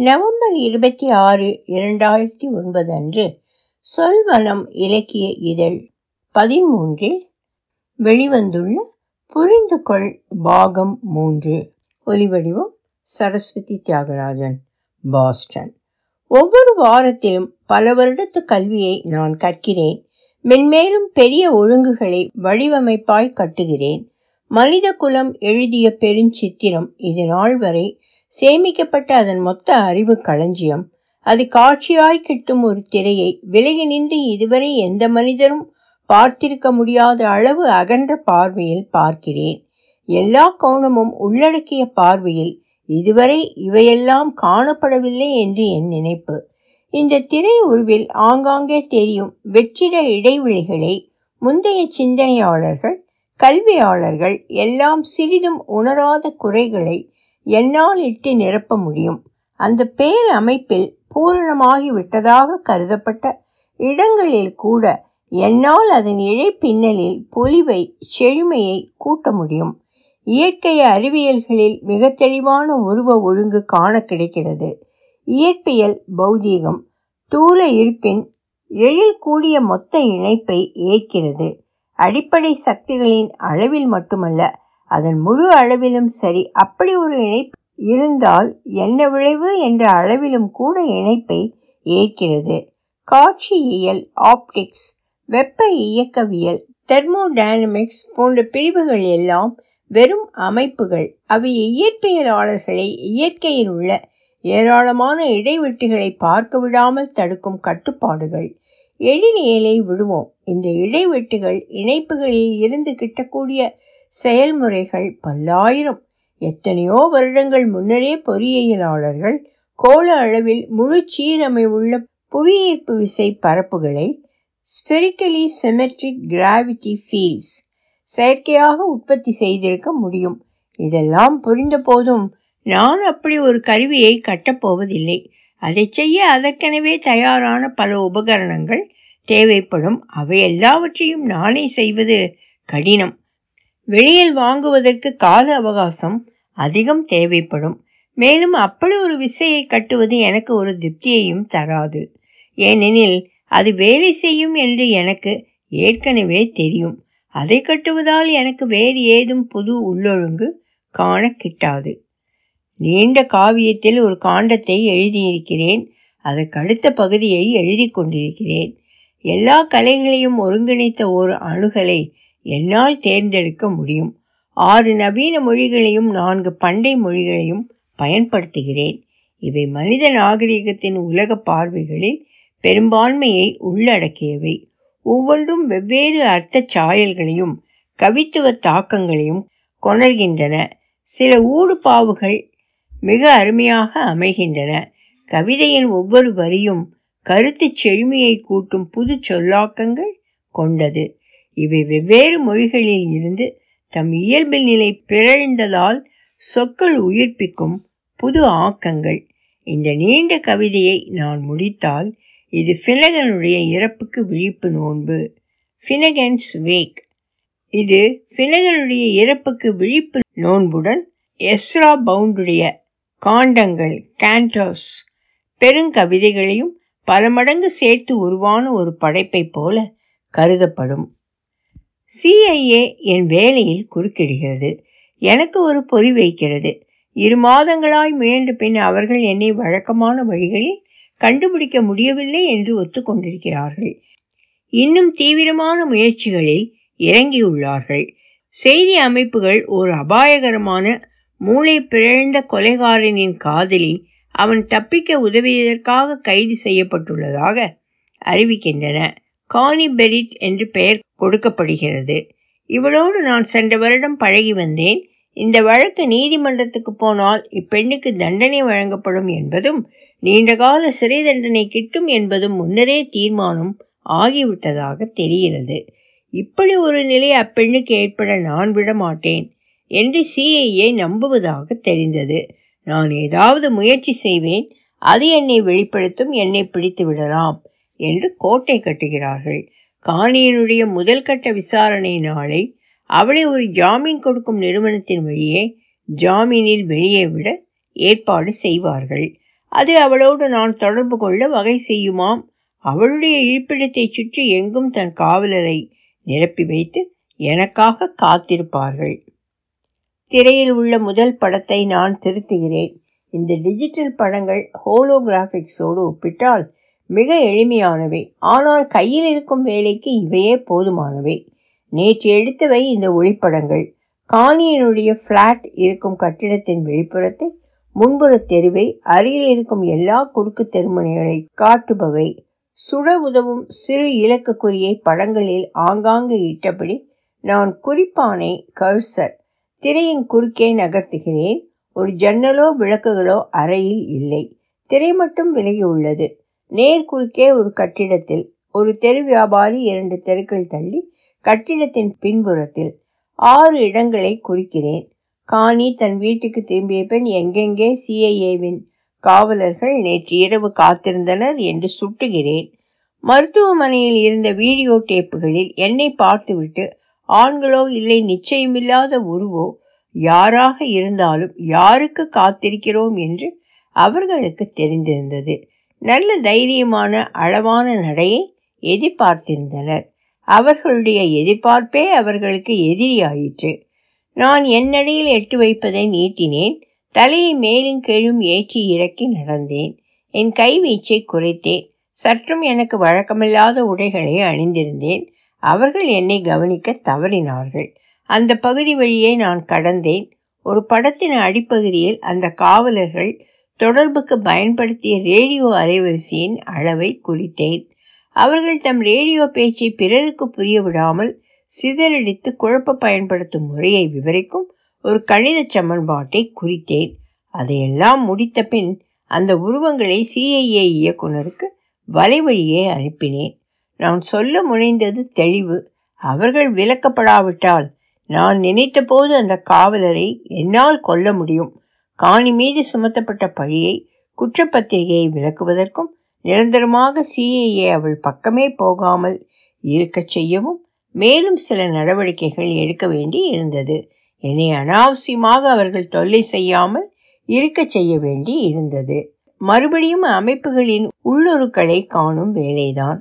November இருபத்தி ஆறு இரண்டாயிரத்தி ஒன்பது அன்று சொல்வனம் இலக்கிய இதழ் பதிமூன்றில் வெளிவந்துள்ள புரிந்து கொள் பாகம் மூன்று. ஒலிவடிவம் சரஸ்வதி தியாகராஜன் பாஸ்டன். ஒவ்வொரு வாரத்திலும் பல வருடத்து கல்வியை நான் கற்கிறேன். மென்மேலும் பெரிய ஒழுங்குகளை வடிவமைப்பாய் கட்டுகிறேன். மனித குலம் எழுதிய பெருஞ்சித்திரம் இது நாள் வரை சேமிக்கப்பட்ட அதன் மொத்த அறிவு களஞ்சியம். அது காட்சியாய் கிட்டும் ஒரு திரையை விலகி நின்று இதுவரை எந்த மனிதரும் பார்த்திருக்க முடியாத அளவு அகன்ற பார்வையில் பார்க்கிறேன். எல்லா கோணமும் உள்ளடக்கிய பார்வையில் இதுவரை இவையெல்லாம் காணப்படவில்லை என்று என் நினைப்பு. இந்த திரை உருவில் ஆங்காங்கே தெரியும் வெற்றிட இடைவெளிகளை முந்தைய சிந்தனையாளர்கள் கல்வியாளர்கள் எல்லாம் சிறிதும் உணராத குறைகளை என்னால் இட்டு நிரப்ப முடியும். அந்த பேர் அமைப்பில் பூரணமாகி விட்டதாக கருதப்பட்ட இடங்களில் கூட என்னால் அதன் இழை பின்னலில் பொலிவை செழுமையை கூட்ட முடியும். இயற்கை அறிவியல்களில் மிக தெளிவான உருவ ஒழுங்கு காண கிடைக்கிறது. இயற்பியல் பௌதீகம் தூல இருப்பின் எழில் கூடிய மொத்த இணைப்பை ஏற்கிறது. அடிப்படை சக்திகளின் அளவில் மட்டுமல்ல அதன் முழு அளவிலும் சரி. அப்படி ஒரு இணைப்பு இருந்தால் என்ன விளைவு என்ற அளவிலும் கூட இணைப்பை ஏற்கிறது காட்சியியல் ஆப்டிக்ஸ் வெப்ப இயக்கவியல் தெர்மோடைனமிக்ஸ் போன்ற பிரிவுகள் எல்லாம் வெறும் அமைப்புகள். அவை இயற்பியலாளர்களை இயற்கையில் உள்ள ஏராளமான இடைவெட்டுகளை பார்க்க விடாமல் தடுக்கும் கட்டுப்பாடுகள். எழிலியலை விடுவோம். இந்த இடைவெட்டுகள் இணைப்புகளில் இருந்து கிட்டக்கூடிய செயல்முறைகள் பல்லாயிரம். எத்தனையோ வருடங்கள் முன்னரே பொறியியலாளர்கள் கோள அளவில் முழு சீரமைவுள்ள புவியீர்ப்பு விசை பரப்புகளை ஸ்பெரிக்கலி சிமெட்ரிக் கிராவிட்டி ஃபீல்ஸ் செயற்கையாக உற்பத்தி செய்திருக்க முடியும். இதெல்லாம் புரிந்த போதும் நான் அப்படி ஒரு கருவியை கட்டப்போவதில்லை அதை செய்ய அதற்கெனவே தயாரான பல உபகரணங்கள் தேவைப்படும். அவை எல்லாவற்றையும் நானே செய்வது கடினம். வெளியில் வாங்குவதற்கு கால அவகாசம் அதிகம் தேவைப்படும். மேலும் அப்படி ஒரு விசையை கட்டுவது எனக்கு ஒரு திருப்தியையும் தராது. ஏனெனில் அது வேலை செய்யும் என்று எனக்கு ஏற்கனவே தெரியும். அதை கட்டுவதால் எனக்கு வேறு ஏதும் புது உள்ளொழுங்கு காண கிட்டாது. நீண்ட காவியத்தில் ஒரு காண்டத்தை எழுதியிருக்கிறேன். அதற்கு அடுத்த பகுதியை எழுதி கொண்டிருக்கிறேன். எல்லா கலைகளையும் ஒருங்கிணைத்த ஒரு அணுகலை என்னால் தேர்ந்தெடுக்க முடியும். ஆறு நவீன மொழிகளையும் நான்கு பண்டை மொழிகளையும் பயன்படுத்துகிறேன். இவை மனித நாகரிகத்தின் உலக பார்வைகளில் பெரும்பான்மையை உள்ளடக்கியவை. ஒவ்வொன்றும் வெவ்வேறு அர்த்த சாயல்களையும் கவித்துவ தாக்கங்களையும் கொணர்கின்றன. சில ஊடுபாவுகள் மிக அருமையாக அமைகின்றன. கவிதையின் ஒவ்வொரு வரியும் கருத்து செழுமையை கூட்டும் புது சொல்லாக்கங்கள் கொண்டது. இவை வெவ்வேறு மொழிகளில் இருந்து தம் இயல்பு நிலை பிறழ்ந்ததால் சொற்கள் உயிர்ப்பிக்கும் புது ஆக்கங்கள். இந்த நீண்ட கவிதையை நான் முடித்தால் இது ஃபினகனுடைய இறப்புக்கு விழிப்பு நோன்பு. Finnegans Wake. இது ஃபினகனுடைய இறப்புக்கு விழிப்பு நோன்புடன் எஸ்ரா பவுண்டுடைய காண்டங்கள் கேண்டோஸ் பெருங்கவிதைகளையும் பல மடங்கு சேர்த்து உருவான ஒரு படைப்பை போல கருதப்படும். சிஐஏ என் வேலையில் குறுக்கிடுகிறது. எனக்கு ஒரு பொறி வைக்கிறது. இரு மாதங்களாய் முயன்ற பின் அவர்கள் என்னை வழக்கமான வழிகளில் கண்டுபிடிக்க முடியவில்லை என்று ஒத்துக்கொண்டிருக்கிறார்கள். இன்னும் தீவிரமான முயற்சிகளில் இறங்கியுள்ளார்கள். செய்தி அமைப்புகள் ஒரு அபாயகரமான மூளை பிறழ்ந்த கொலைகாரனின் காதலி அவன் தப்பிக்க உதவியதற்காக கைது செய்யப்பட்டுள்ளதாக அறிவிக்கின்றன. கானி பெரிட் என்று பெயர் கொடுக்கப்படுகிறது. இவளோடு நான் சென்ற வருடம் பழகி வந்தேன். இந்த வழக்கு நீதிமன்றத்துக்கு போனால் இப்பெண்ணுக்கு தண்டனை வழங்கப்படும் என்பதும் நீண்டகால சிறை தண்டனை கிட்டும் என்பதும் முன்னரே தீர்மானம் ஆகிவிட்டதாக தெரிகிறது. இப்படி ஒரு நிலை அப்பெண்ணுக்கு ஏற்பட நான் விட மாட்டேன் என்று சிஐஏ நம்புவதாக தெரிந்தது. நான் ஏதாவது முயற்சி செய்வேன் அது என்னை வெளிப்படுத்தும் என்னை பிடித்து விடலாம் என்று கோட்டை கட்டுகிறார்கள். காணியனுடைய முதல் கட்ட விசாரணை நாளை அவளை ஒரு ஜாமீன் கொடுக்கும் நிறுவனத்தின் வழியே ஜாமீனில் வெளியே விட ஏற்பாடு செய்வார்கள். அது அவளோடு நான் தொடர்பு கொள்ள வகை செய்யுமாம்? அவளுடைய இருப்பிடத்தை சுற்றி எங்கும் தன் காவலரை நிரப்பி வைத்து எனக்காக காத்திருப்பார்கள். திரையில் உள்ள முதல் படத்தை நான் திருத்துகிறேன். இந்த டிஜிட்டல் படங்கள் ஹோலோகிராஃபிக்ஸோடு ஒப்பிட்டால் மிக எளிமையானவை. ஆனால் கையில் இருக்கும் வேலைக்கு இவையே போதுமானவை. நேற்று எடுத்தவை இந்த ஒளிப்படங்கள். காணியனுடைய ஃப்ளாட் இருக்கும் கட்டிடத்தின் வெளிப்புறத்தை முன்புற தெருவை அருகில் இருக்கும் எல்லா குறுக்கு தெருமுனைகளை காட்டுபவை. சுட உதவும் சிறு இலக்கு குறியை படங்களில் ஆங்காங்கு இட்டபடி நான் குறிப்பானை கர்சர் திரையின் குறுக்கே நகர்த்துகிறேன். ஒரு ஜன்னலோ விளக்குகளோ அறையில் இல்லை. திரை மட்டும் விலகி உள்ளது நேர் குறுக்கே ஒரு கட்டிடத்தில் ஒரு தெரு வியாபாரி இரண்டு தெருக்கள் தள்ளி கட்டிடத்தின் பின்புறத்தில் ஆறு இடங்களை குறிக்கிறேன். காணி தன் வீட்டுக்கு திரும்பிய பின் எங்கெங்கே சிஐஏவின் காவலர்கள் நேற்று இரவு காத்திருந்தனர் என்று சுட்டுகிறேன். மருத்துவமனையில் இருந்த வீடியோ டேப்புகளில் என்னை பார்த்துவிட்டு ஆண்களோ இல்லை நிச்சயமில்லாத உருவோ யாராக இருந்தாலும் யாருக்கு காத்திருக்கிறோம் என்று அவர்களுக்கு தெரிந்திருந்தது. நல்ல தைரியமான அளவான நடையை எதிர்பார்த்திருந்தனர். அவர்களுடைய எதிர்பார்ப்பே அவர்களுக்கு எதிரியாயிற்று. நான் என்னடியில் எட்டு வைப்பதை நீட்டினேன். தலையை மேலும் கீழும் ஏற்றி இறக்கி நடந்தேன். என் கைவீச்சை குறைத்தேன். சற்றும் எனக்கு வழக்கமில்லாத உடைகளை அணிந்திருந்தேன். அவர்கள் என்னை கவனிக்க தவறினார்கள். அந்த பகுதி வழியே நான் கடந்தேன். ஒரு படத்தின் அடிப்பகுதியில் அந்த காவலர்கள் தொடர்புக்கு பயன்படுத்திய ரேடியோ அலைவரிசையின் அளவை குறித்தேன். அவர்கள் தம் ரேடியோ பேச்சை பிறருக்கு புரிய விடாமல் சிதறடித்து குழப்ப பயன்படுத்தும் முறையை விவரிக்கும் ஒரு கணித சமன்பாட்டை குறித்தேன். அதையெல்லாம் முடித்த பின் அந்த உருவங்களை சிஐஏ இயக்குனருக்கு வலைவழியே அனுப்பினேன். நான் சொல்ல முனைந்தது தெளிவு. அவர்கள் விலக்கப்படாவிட்டால் நான் நினைத்தபோது அந்த காவலரை என்னால் கொல்ல முடியும். காணி மீது சுமத்தப்பட்ட பழியை குற்றப்பத்திரிகையை விளக்குவதற்கும் நிரந்தரமாக சிஐஏ அவள் பக்கமே போகாமல் இருக்கச் செய்யவும் மேலும் சில நடவடிக்கைகள் எடுக்க வேண்டி இருந்தது. என்னை அனாவசியமாக அவர்கள் தொல்லை செய்யாமல் இருக்க செய்ய வேண்டி இருந்தது. மறுபடியும் அமைப்புகளின் உள்ளொருக்களை காணும் வேலைதான்.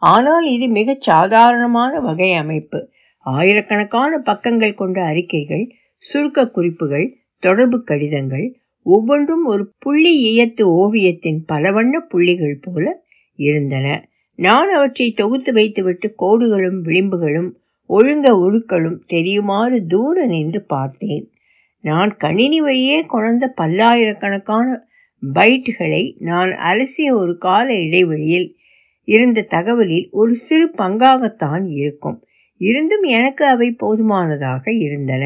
ஆனால் இது மிகச் சாதாரணமான வகை அமைப்பு. ஆயிரக்கணக்கான பக்கங்கள் கொண்ட அறிக்கைகள் சுருக்க குறிப்புகள் தொடர்பு கடிதங்கள் ஒவ்வொன்றும் ஒரு புள்ளி இயத்து ஓவியத்தின் பல வண்ண புள்ளிகள் போல இருந்தன. நான் அவற்றை தொகுத்து வைத்துவிட்டு கோடுகளும் விளிம்புகளும் ஒழுங்க உருக்களும் தெரியுமாறு தூர நின்று பார்த்தேன். நான் கணினி வழியே கொணர்ந்த பல்லாயிரக்கணக்கான பைட்டுகளை நான் அலசிய ஒரு கால இடைவெளியில் இருந்த தகவலில் ஒரு சிறு பங்காகத்தான் இருக்கும். இருந்தும் எனக்கு அவை போதுமானதாக இருந்தன.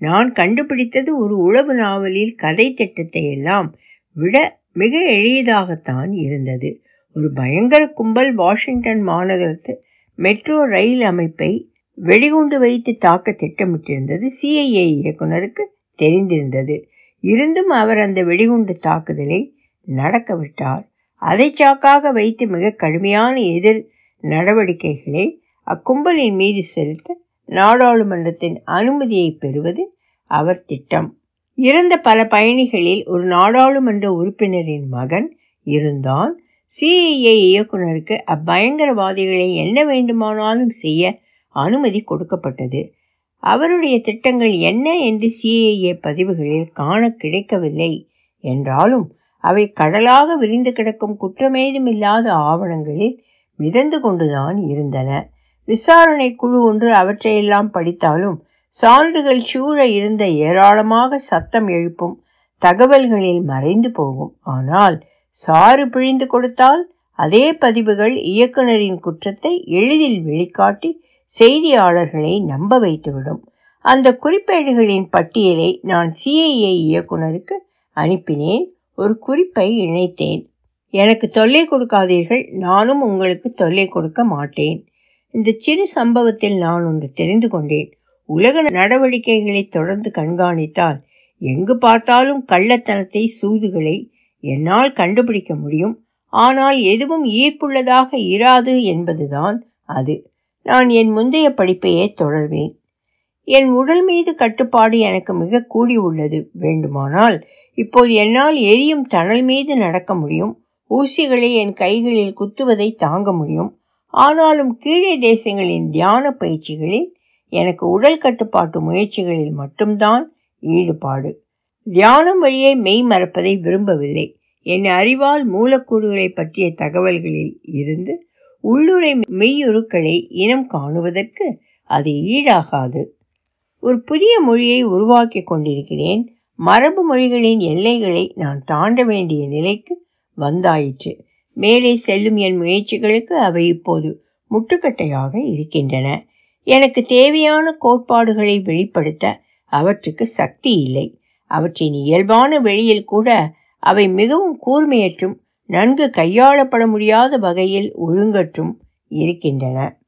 நான் கண்டுபிடித்தது ஒரு உளவு நாவலில் கதை திட்டத்தை எல்லாம் விட மிக எளியதாகத்தான் இருந்தது. ஒரு பயங்கர கும்பல் வாஷிங்டன் மாநகரத்து மெட்ரோ ரயில் அமைப்பை வெடிகுண்டு வைத்து தாக்க திட்டமிட்டிருந்தது சிஐஏ இயக்குனருக்கு தெரிந்திருந்தது. இருந்தும் அவர் அந்த வெடிகுண்டு தாக்குதலை நடக்க விட்டார் அதை சாக்காக வைத்து மிக கடுமையான எதிர் நடவடிக்கைகளை அக்கும்பலின் மீது செலுத்த நாடாளுமன்றத்தின் அனுமதியை பெறுவது அவர் திட்டம். இறந்த பல பயணிகளில் ஒரு நாடாளுமன்ற உறுப்பினரின் மகன் இருந்தான். சிஐஏ இயக்குனருக்கு அப்பயங்கரவாதிகளை என்ன வேண்டுமானாலும் செய்ய அனுமதி கொடுக்கப்பட்டது. அவருடைய திட்டங்கள் என்ன என்று சிஐஏ பதிவுகளில் காண கிடைக்கவில்லை என்றாலும் அவை கடலாக விரிந்து கிடக்கும் குற்றமேதுமில்லாத ஆவணங்களில் மிதந்து கொண்டுதான் இருந்தன. விசாரணை குழு ஒன்று அவற்றையெல்லாம் படித்தாலும் சான்றுகள் சூழ இருந்த ஏராளமாக சத்தம் எழுப்பும் தகவல்களில் மறைந்து போகும். ஆனால் சாறு பிழிந்து கொடுத்தால் அதே பதிவுகள் இயக்குனரின் குற்றத்தை எளிதில் வெளிக்காட்டி செய்தியாளர்களை நம்ப வைத்துவிடும். அந்த குறிப்பேடுகளின் பட்டியலை நான் சிஐஏ இயக்குனருக்கு அனுப்பினேன். ஒரு குறிப்பை இணைத்தேன். எனக்கு தொல்லை கொடுக்காதீர்கள் நானும் உங்களுக்கு தொல்லை கொடுக்க மாட்டேன். இந்த சிறு சம்பவத்தில் நான் ஒன்று தெரிந்து கொண்டேன். உலக நடவடிக்கைகளை தொடர்ந்து கண்காணித்தால் எங்கு பார்த்தாலும் கள்ளத்தனத்தை சூதுகளை என்னால் கண்டுபிடிக்க முடியும். ஆனால் எதுவும் ஈர்ப்புள்ளதாக இராது என்பதுதான் அது. நான் என் முந்தைய படிப்பையே தொடர்வேன். என் உடல் மீது கட்டுப்பாடு எனக்கு மிக கூடி உள்ளது. வேண்டுமானால் இப்போது என்னால் எரியும் தணல் மீது நடக்க முடியும். ஊசிகளை என் கைகளில் குத்துவதை தாங்க முடியும். ஆனாலும் கீழே தேசங்களின் தியான பயிற்சிகளில் எனக்கு உடல் கட்டுப்பாட்டு முயற்சிகளில் மட்டும்தான் ஈடுபாடு. தியானம் வழியே மெய் மறப்பதை விரும்பவில்லை. என் அறிவால் மூலக்கூறுகளை பற்றிய தகவல்களில் இருந்து உள்ளுரை மெய்யுருக்களை இனம் காணுவதற்கு அது ஈடாகாது. ஒரு புதிய மொழியை உருவாக்கி கொண்டிருக்கிறேன். மரபு மொழிகளின் எல்லைகளை நான் தாண்ட வேண்டிய நிலைக்கு வந்தாயிற்று. மேலே செல்லும் என் முயற்சிகளுக்கு அவை இப்போது முட்டுக்கட்டையாக இருக்கின்றன. எனக்கு தேவையான கோட்பாடுகளை வெளிப்படுத்த அவற்றுக்கு சக்தி இல்லை. அவற்றின் இயல்பான வெளியில் கூட அவை மிகவும் கூர்மையற்றும் நன்கு கையாளப்பட முடியாத வகையில் ஒழுங்கற்றும் இருக்கின்றன.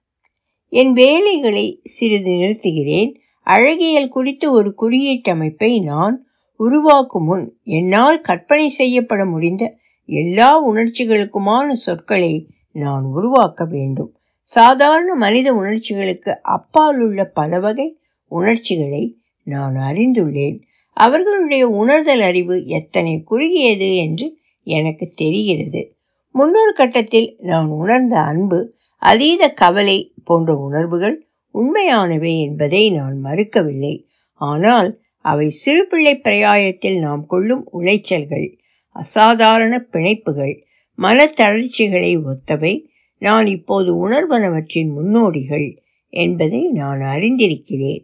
என் வேலைகளை சிறிது நிறுத்துகிறேன். அழகியல் குறித்து ஒரு குறியீட்டமைப்பை நான் உருவாக்கும் முன் என்னால் கற்பனை செய்யப்பட முடிந்த எல்லா உணர்ச்சிகளுக்குமான சொற்களை நான் உருவாக்க வேண்டும். சாதாரண மனித உணர்ச்சிகளுக்கு அப்பால் உள்ள பல வகை உணர்ச்சிகளை நான் அறிந்துள்ளேன். அவர்களுடைய உணர்தல் அறிவு எத்தனை குறுகியது என்று எனக்கு தெரிகிறது. முன்னொரு கட்டத்தில் நான் உணர்ந்த அன்பு அதீத கவலை போன்ற உணர்வுகள் உண்மையானவை என்பதை நான் மறுக்கவில்லை. ஆனால் அவை சிறுபிள்ளை பிரயாயத்தில் நாம் கொள்ளும் உளைச்சல்கள் அசாதாரண பிணைப்புகள் மனத்தளர்ச்சிகளை ஒத்தவை. நான் இப்போது உணர்வனவற்றின் முன்னோடிகள் என்பதை நான் அறிந்திருக்கிறேன்.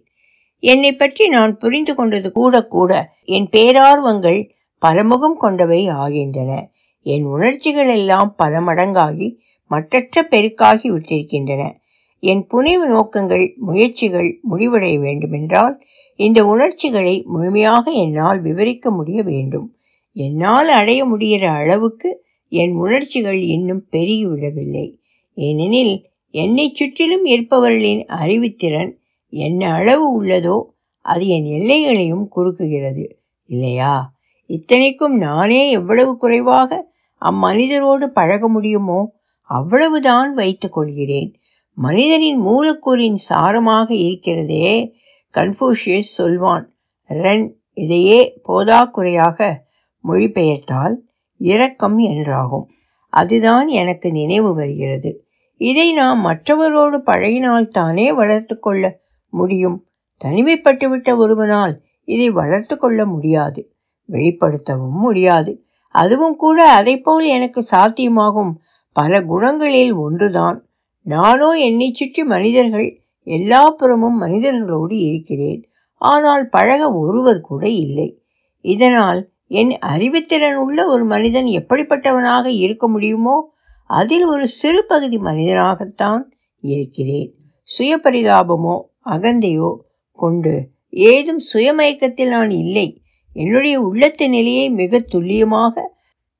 என்னை பற்றி நான் புரிந்து கொண்டது கூட கூட என் பேரார்வங்கள் பலமுகம் கொண்டவை ஆகின்றன. என் உணர்ச்சிகள் எல்லாம் பல மடங்காகி மற்றற்ற பெருக்காகி விட்டிருக்கின்றன. என் புனைவு நோக்கங்கள் முயற்சிகள் முடிவடைய வேண்டுமென்றால் இந்த உணர்ச்சிகளை முழுமையாக என்னால் விவரிக்க முடிய வேண்டும். என்னால் அடைய முடிகிற அளவுக்கு என் உணர்ச்சிகள் இன்னும் பெருகிவிடவில்லை. ஏனெனில் என்னை சுற்றிலும் இருப்பவர்களின் அறிவுத்திறன் என்ன அளவு உள்ளதோ அது என் எல்லைகளையும் குறுக்குகிறது. இல்லையா? இத்தனைக்கும் நானே எவ்வளவு குறைவாக அம்மனிதரோடு பழக முடியுமோ அவ்வளவுதான் வைத்துக் கொள்கிறேன். மனிதனின் மூலக்கூறின் சாரமாக இருக்கிறதே கன்ஃபூஷியஸ் சொல்வான். ரன் இதையே போதாக்குறையாக மொழிபெயர்த்தால் இரக்கம் என்றாகும். அதுதான் எனக்கு நினைவு வருகிறது. இதை நாம் மற்றவரோடு பழகினால் தானே வளர்த்து கொள்ள முடியும். தனிமைப்பட்டுவிட்ட ஒருவனால் இதை வளர்த்து கொள்ள முடியாது. வெளிப்படுத்தவும் முடியாது. அதுவும் கூட அதைப்போல் போல் எனக்கு சாத்தியமாகும் பல குணங்களில் ஒன்றுதான். நானோ என்னை சுற்றி மனிதர்கள் எல்லா புறமும் மனிதர்களோடு இருக்கிறேன். ஆனால் பழக ஒருவர் கூட இல்லை. இதனால் என் அறிவுத்திறன் உள்ள ஒரு மனிதன் எப்படிப்பட்டவனாக இருக்க முடியுமோ அதில் ஒரு சிறு பகுதி மனிதனாகத்தான் இருக்கிறேன். சுயபரிதாபமோ அகந்தையோ கொண்டு ஏதும் சுயமயக்கத்தில் நான் இல்லை. என்னுடைய உள்ளத்து நிலையை மிக துல்லியமாக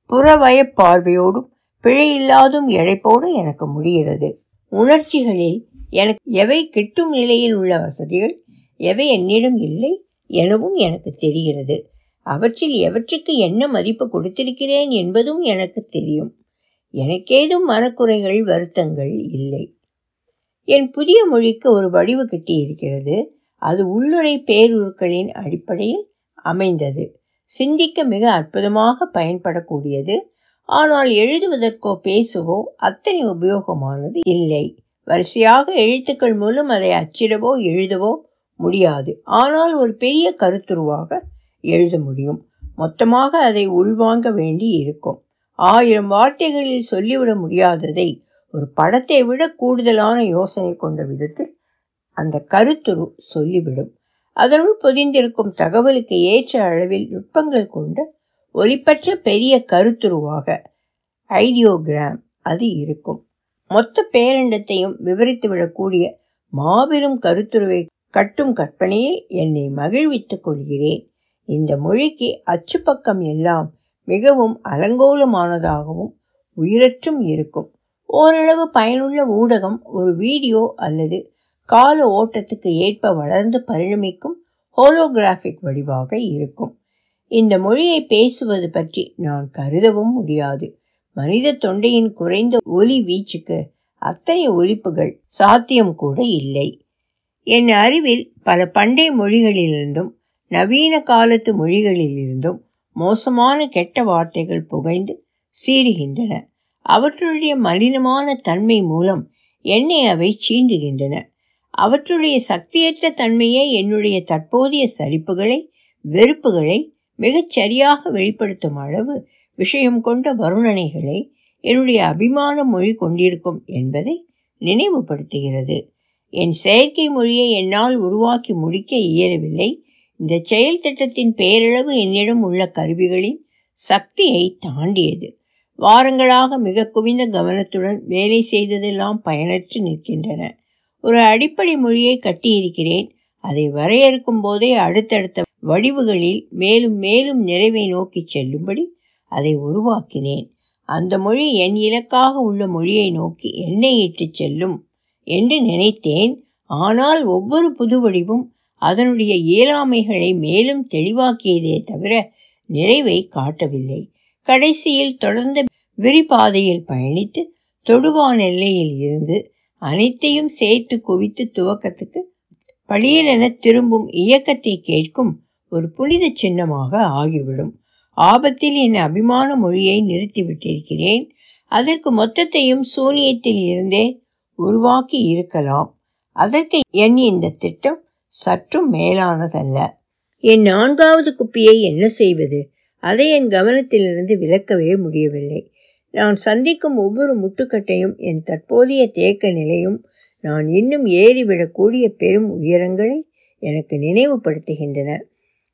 புறவய பார்வையோடும் பிழையில்லாதும் இழைப்போடும் எனக்கு முடிகிறது. உணர்ச்சிகளில் எனக்கு எவை கிட்டும் நிலையில் உள்ள வசதிகள் எவை என்னிடம் இல்லை எனவும் எனக்கு தெரிகிறது. அவற்றில் எவற்றுக்கு என்ன மதிப்பு கொடுத்திருக்கிறேன் என்பதும் எனக்கு தெரியும். எனக்கேதும் மனக்குறைகள் வருத்தங்கள் இல்லை. என் புதிய மொழிக்கு ஒரு வடிவு கிட்டியிருக்கிறது. அது உள்ளுரை பேருருக்களின் அடிப்படையில் அமைந்தது. சிந்திக்க மிக அற்புதமாக பயன்படக்கூடியது. ஆனால் எழுதுவதற்கோ பேசவோ அத்தனை உபயோகமானது இல்லை. வரிசையாக எழுத்துக்கள் மூலம் அதை அச்சிடவோ எழுதவோ முடியாது. ஆனால் ஒரு பெரிய கருத்துருவாக எழுத முடியும். மொத்தமாக அதை உள்வாங்க வேண்டி இருக்கும். ஆயிரம் வார்த்தைகளில் சொல்லிவிட முடியாததை ஒரு படத்தை விட கூடுதலான யோசனை கொண்ட விதத்தில் அந்த கருத்துரு சொல்லிவிடும். அதனுள் பொதிந்திருக்கும் தகவலுக்கு ஏற்ற அளவில் நுட்பங்கள் கொண்ட ஒளிப்பற்ற பெரிய கருத்துருவாக. ஐடியோகிராம் அது இருக்கும். மொத்த பேரண்டத்தையும் விவரித்துவிடக்கூடிய மாபெரும் கருத்துருவை கட்டும் கற்பனையில் என்னை மகிழ்வித்துக் கொள்கிறேன். இந்த மொழிக்கு அச்சுப்பக்கம் எல்லாம் மிகவும் அலங்கோலமானதாகவும் உயிரற்றும் இருக்கும். ஓரளவு பயனுள்ள ஊடகம் ஒரு வீடியோ அல்லது கால ஓட்டத்துக்கு ஏற்ப வளர்ந்து பரிணமிக்கும் ஹோலோகிராஃபிக் வடிவாக இருக்கும். இந்த மொழியை பேசுவது பற்றி நான் கருதவும் முடியாது. மனித தொண்டையின் குறைந்த ஒலி வீச்சுக்கு அத்தனை ஒலிப்புகள் சாத்தியம் கூட இல்லை. என் அறிவில் பல பண்டைய மொழிகளிலிருந்தும் நவீன காலத்து மொழிகளிலிருந்தும் மோசமான கெட்ட வார்த்தைகள் புகைந்து சீறுகின்றன. அவற்றுடைய மலினமான தன்மை மூலம் என்னை அவை சீண்டுகின்றன. அவற்றுடைய சக்தியற்ற தன்மையே என்னுடைய தற்போதைய சரிப்புகளை வெறுப்புகளை மிகச் சரியாக வெளிப்படுத்தும் அளவு விஷயம் கொண்ட வருணனைகளை என்னுடைய அபிமான மொழி கொண்டிருக்கும் என்பதை நினைவுபடுத்துகிறது. என் செயற்கை மொழியை என்னால் உருவாக்கி முடிக்க இயலவில்லை. இந்த செயல் திட்டத்தின் பேரளவு என்னிடம் உள்ள கருவிகளின் சக்தியை தாண்டியது. வாரங்களாக மிக குவிந்த கவனத்துடன் வேலை செய்ததெல்லாம் பயனற்று நிற்கின்றன. ஒரு அடிப்படை மொழியை கட்டியிருக்கிறேன். அதை வரையறுக்கும் போதே அடுத்தடுத்த வடிவுகளில் மேலும் மேலும் நிறைவை நோக்கி செல்லும்படி அதை உருவாக்கினேன். அந்த மொழி என் இலக்காக உள்ள மொழியை நோக்கி என்னை இட்டு செல்லும் என்று நினைத்தேன். ஆனால் ஒவ்வொரு புது வடிவும் அதனுடைய இயலாமைகளை மேலும் தெளிவாக்கியதே தவிர நிறைவை காட்டவில்லை. கடைசியில் தொடர்ந்த விரிபாதையில் பயணித்து தொடுவான் எல்லையில் இருந்து அனைத்தையும் சேர்த்து குவித்து துவக்கத்துக்கு பழியலென திரும்பும் இயக்கத்தை கேட்கும் ஒரு புனித சின்னமாக ஆகிவிடும். ஆபத்தில் என் அபிமான மொழியை நிறுத்திவிட்டிருக்கிறேன். அதற்கு மொத்தத்தையும் சூனியத்தில் இருந்தே உருவாக்கி இருக்கலாம். அதற்கு என் இந்த திட்டம் சற்றும் மேலானதல்ல. என் நான்காவது குப்பியை என்ன செய்வது? அதை என் கவனத்திலிருந்து விலக்கவே முடியவில்லை. நான் சந்திக்கும் ஒவ்வொரு முட்டுக்கட்டையும் என் தற்போதைய தேக்க நிலையும் நான் இன்னும் ஏறிவிடக்கூடிய பெரும் உயரங்களை எனக்கு நினைவுபடுத்துகின்றன.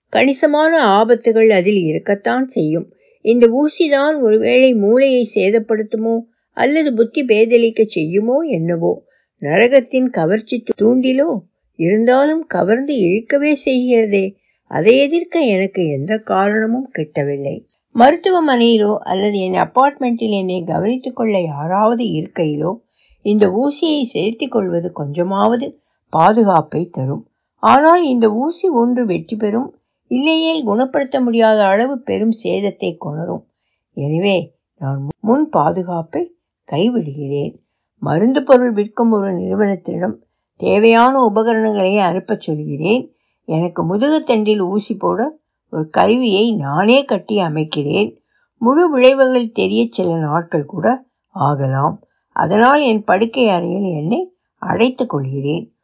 கணிசமான ஆபத்துகள் அதில் இருக்கத்தான் செய்யும். இந்த ஊசிதான் ஒருவேளை மூளையை சேதப்படுத்துமோ அல்லது புத்தி பேதலிக்க செய்யுமோ என்னவோ? நரகத்தின் கவர்ச்சி தூண்டிலோ? இருந்தாலும் கவர்ந்து இழுக்கவே செய்கிறதே. அதை எதிர்க்க எனக்கு எந்த காரணமும் கிட்டவில்லை. மருத்துவமனையிலோ அல்லது என் அப்பார்ட்மெண்ட்டில் என்னை கவனித்துக் கொள்ள யாராவது இருக்கையிலோ இந்த ஊசியை செலுத்திக் கொள்வது கொஞ்சமாவது பாதுகாப்பை தரும். ஆனால் இந்த ஊசி ஒன்று வெற்றி பெறும் இல்லையேல் குணப்படுத்த முடியாத அளவு பெரும் சேதத்தை கொணரும். எனவே நான் முன் பாதுகாப்பை கைவிடுகிறேன். மருந்து பொருள் விற்கும் ஒரு நிறுவனத்திடம் தேவையான உபகரணங்களை அனுப்பச் சொல்கிறேன். எனக்கு முதுகுத்தண்டில் ஊசி போட ஒரு கருவியை நானே கட்டி அமைக்கிறேன். முழு விளைவுகள் தெரிய சில நாட்கள் கூட ஆகலாம். அதனால் என் படுக்கை அறையில் என்னை அடைத்து கொள்கிறேன்.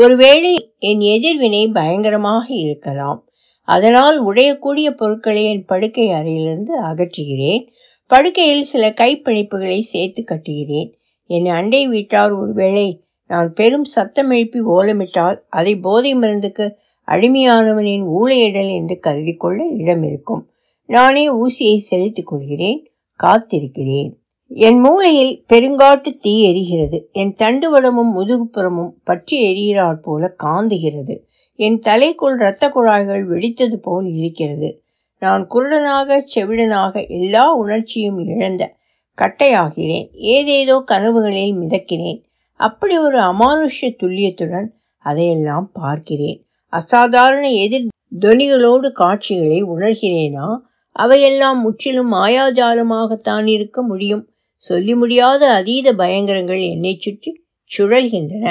ஒருவேளை என் எதிர்வினை பயங்கரமாக இருக்கலாம். அதனால் உடையக்கூடிய பொருட்களை என் படுக்கை அறையிலிருந்து அகற்றுகிறேன். படுக்கையில் சில கைப்பிணைப்புகளை சேர்த்து கட்டுகிறேன். என் அண்டை வீட்டார் ஒருவேளை நான் பெரும் சத்தம் எழுப்பி ஓலமிட்டால் அதை போதை மருந்துக்கு அடிமையானவனின் ஊழையிடல் என்று கருதி கொள்ள இடம் இருக்கும் நானே ஊசியை செலுத்திக் கொள்கிறேன். காத்திருக்கிறேன். என் மூளையில் பெருங்காட்டு தீ எரிகிறது. என் தண்டுவடமும் முதுகுப்புறமும் பற்றி எரிகிறாற் போல காந்துகிறது. என் தலைக்குள் இரத்த குழாய்கள் வெடித்தது போல் இருக்கிறது. நான் குருடனாக செவிடனாக எல்லா உணர்ச்சியும் இழந்த கட்டையாகிறேன். ஏதேதோ கனவுகளில் மிதக்கிறேன். அப்படி ஒரு அமானுஷ்ய துல்லியத்துடன் அதையெல்லாம் பார்க்கிறேன். அசாதாரண எதிர் தொனிகளோடு காட்சிகளை உணர்கிறேனா? அவையெல்லாம் முற்றிலும் மாயாஜாலமாகத்தான் இருக்க முடியும். சொல்லி முடியாத அதீத பயங்கரங்கள் என்னை சுற்றி சுழல்கின்றன.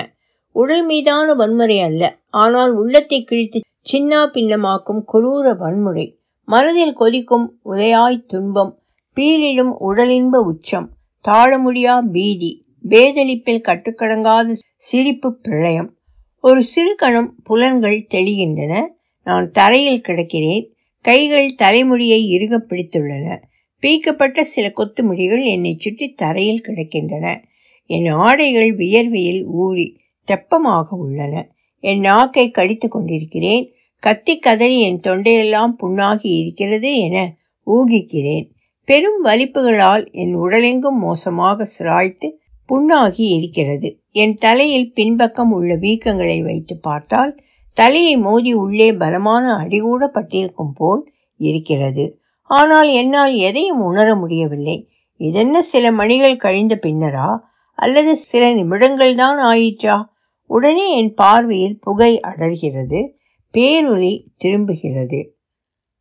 உடல் மீதான வன்முறை அல்ல ஆனால் உள்ளத்தை கிழித்து சின்னா பின்னமாக்கும் குரூர வன்முறை. மனதில் கொதிக்கும் உதயாய் துன்பம் பீரிடும் உடலின்ப உச்சம் தாழ முடியா பீதி பேதலிப்பில் கட்டுக்கடங்காத சிரிப்பு பிரளயம். ஒரு சிறு கணம் புலன்கள் தெளிகின்றன. நான் தரையில் கிடக்கிறேன் கைகள் தலைமுடியை இறுக பிடித்துள்ளன. பீக்கப்பட்ட சில கொத்து முடிகள் என்னை சுற்றி தரையில் கிடக்கின்றன. என் ஆடைகள் வியர்வையில் ஊறி தெப்பமாக உள்ளன. என் நாக்கை கடித்து கொண்டிருக்கிறேன். கத்தி கதறி என் தொண்டையெல்லாம் புண்ணாகி இருக்கிறது என ஊகிக்கிறேன். பெரும் வலிப்புகளால் என் உடலெங்கும் மோசமாக சிராய்த்து புண்ணாகி இருக்கிறது. என் தலையில் பின்பக்கம் உள்ள வீக்கங்களை வைத்து பார்த்தால் தலையை மோதி உள்ளே பலமான அடிகூட பட்டிருக்கும் போல் இருக்கிறது. ஆனால் என்னால் எதையும் உணர முடியவில்லை. இதென்ன சில மணிகள் கழிந்த பின்னரா? அல்லது சில நிமிடங்கள் தான் ஆயிற்றா? உடனே என் பார்வையில் புகை அடர்கிறது பேரொலி திரும்புகிறது.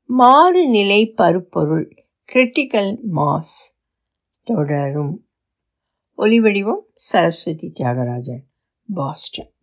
மாறுநிலை பருப்பொருள் கிரிட்டிக்கல் மாஸ் தொடரும். ஒலிவடிவம் சரஸ்வதி தியாகராஜன் பாஸ்டன்.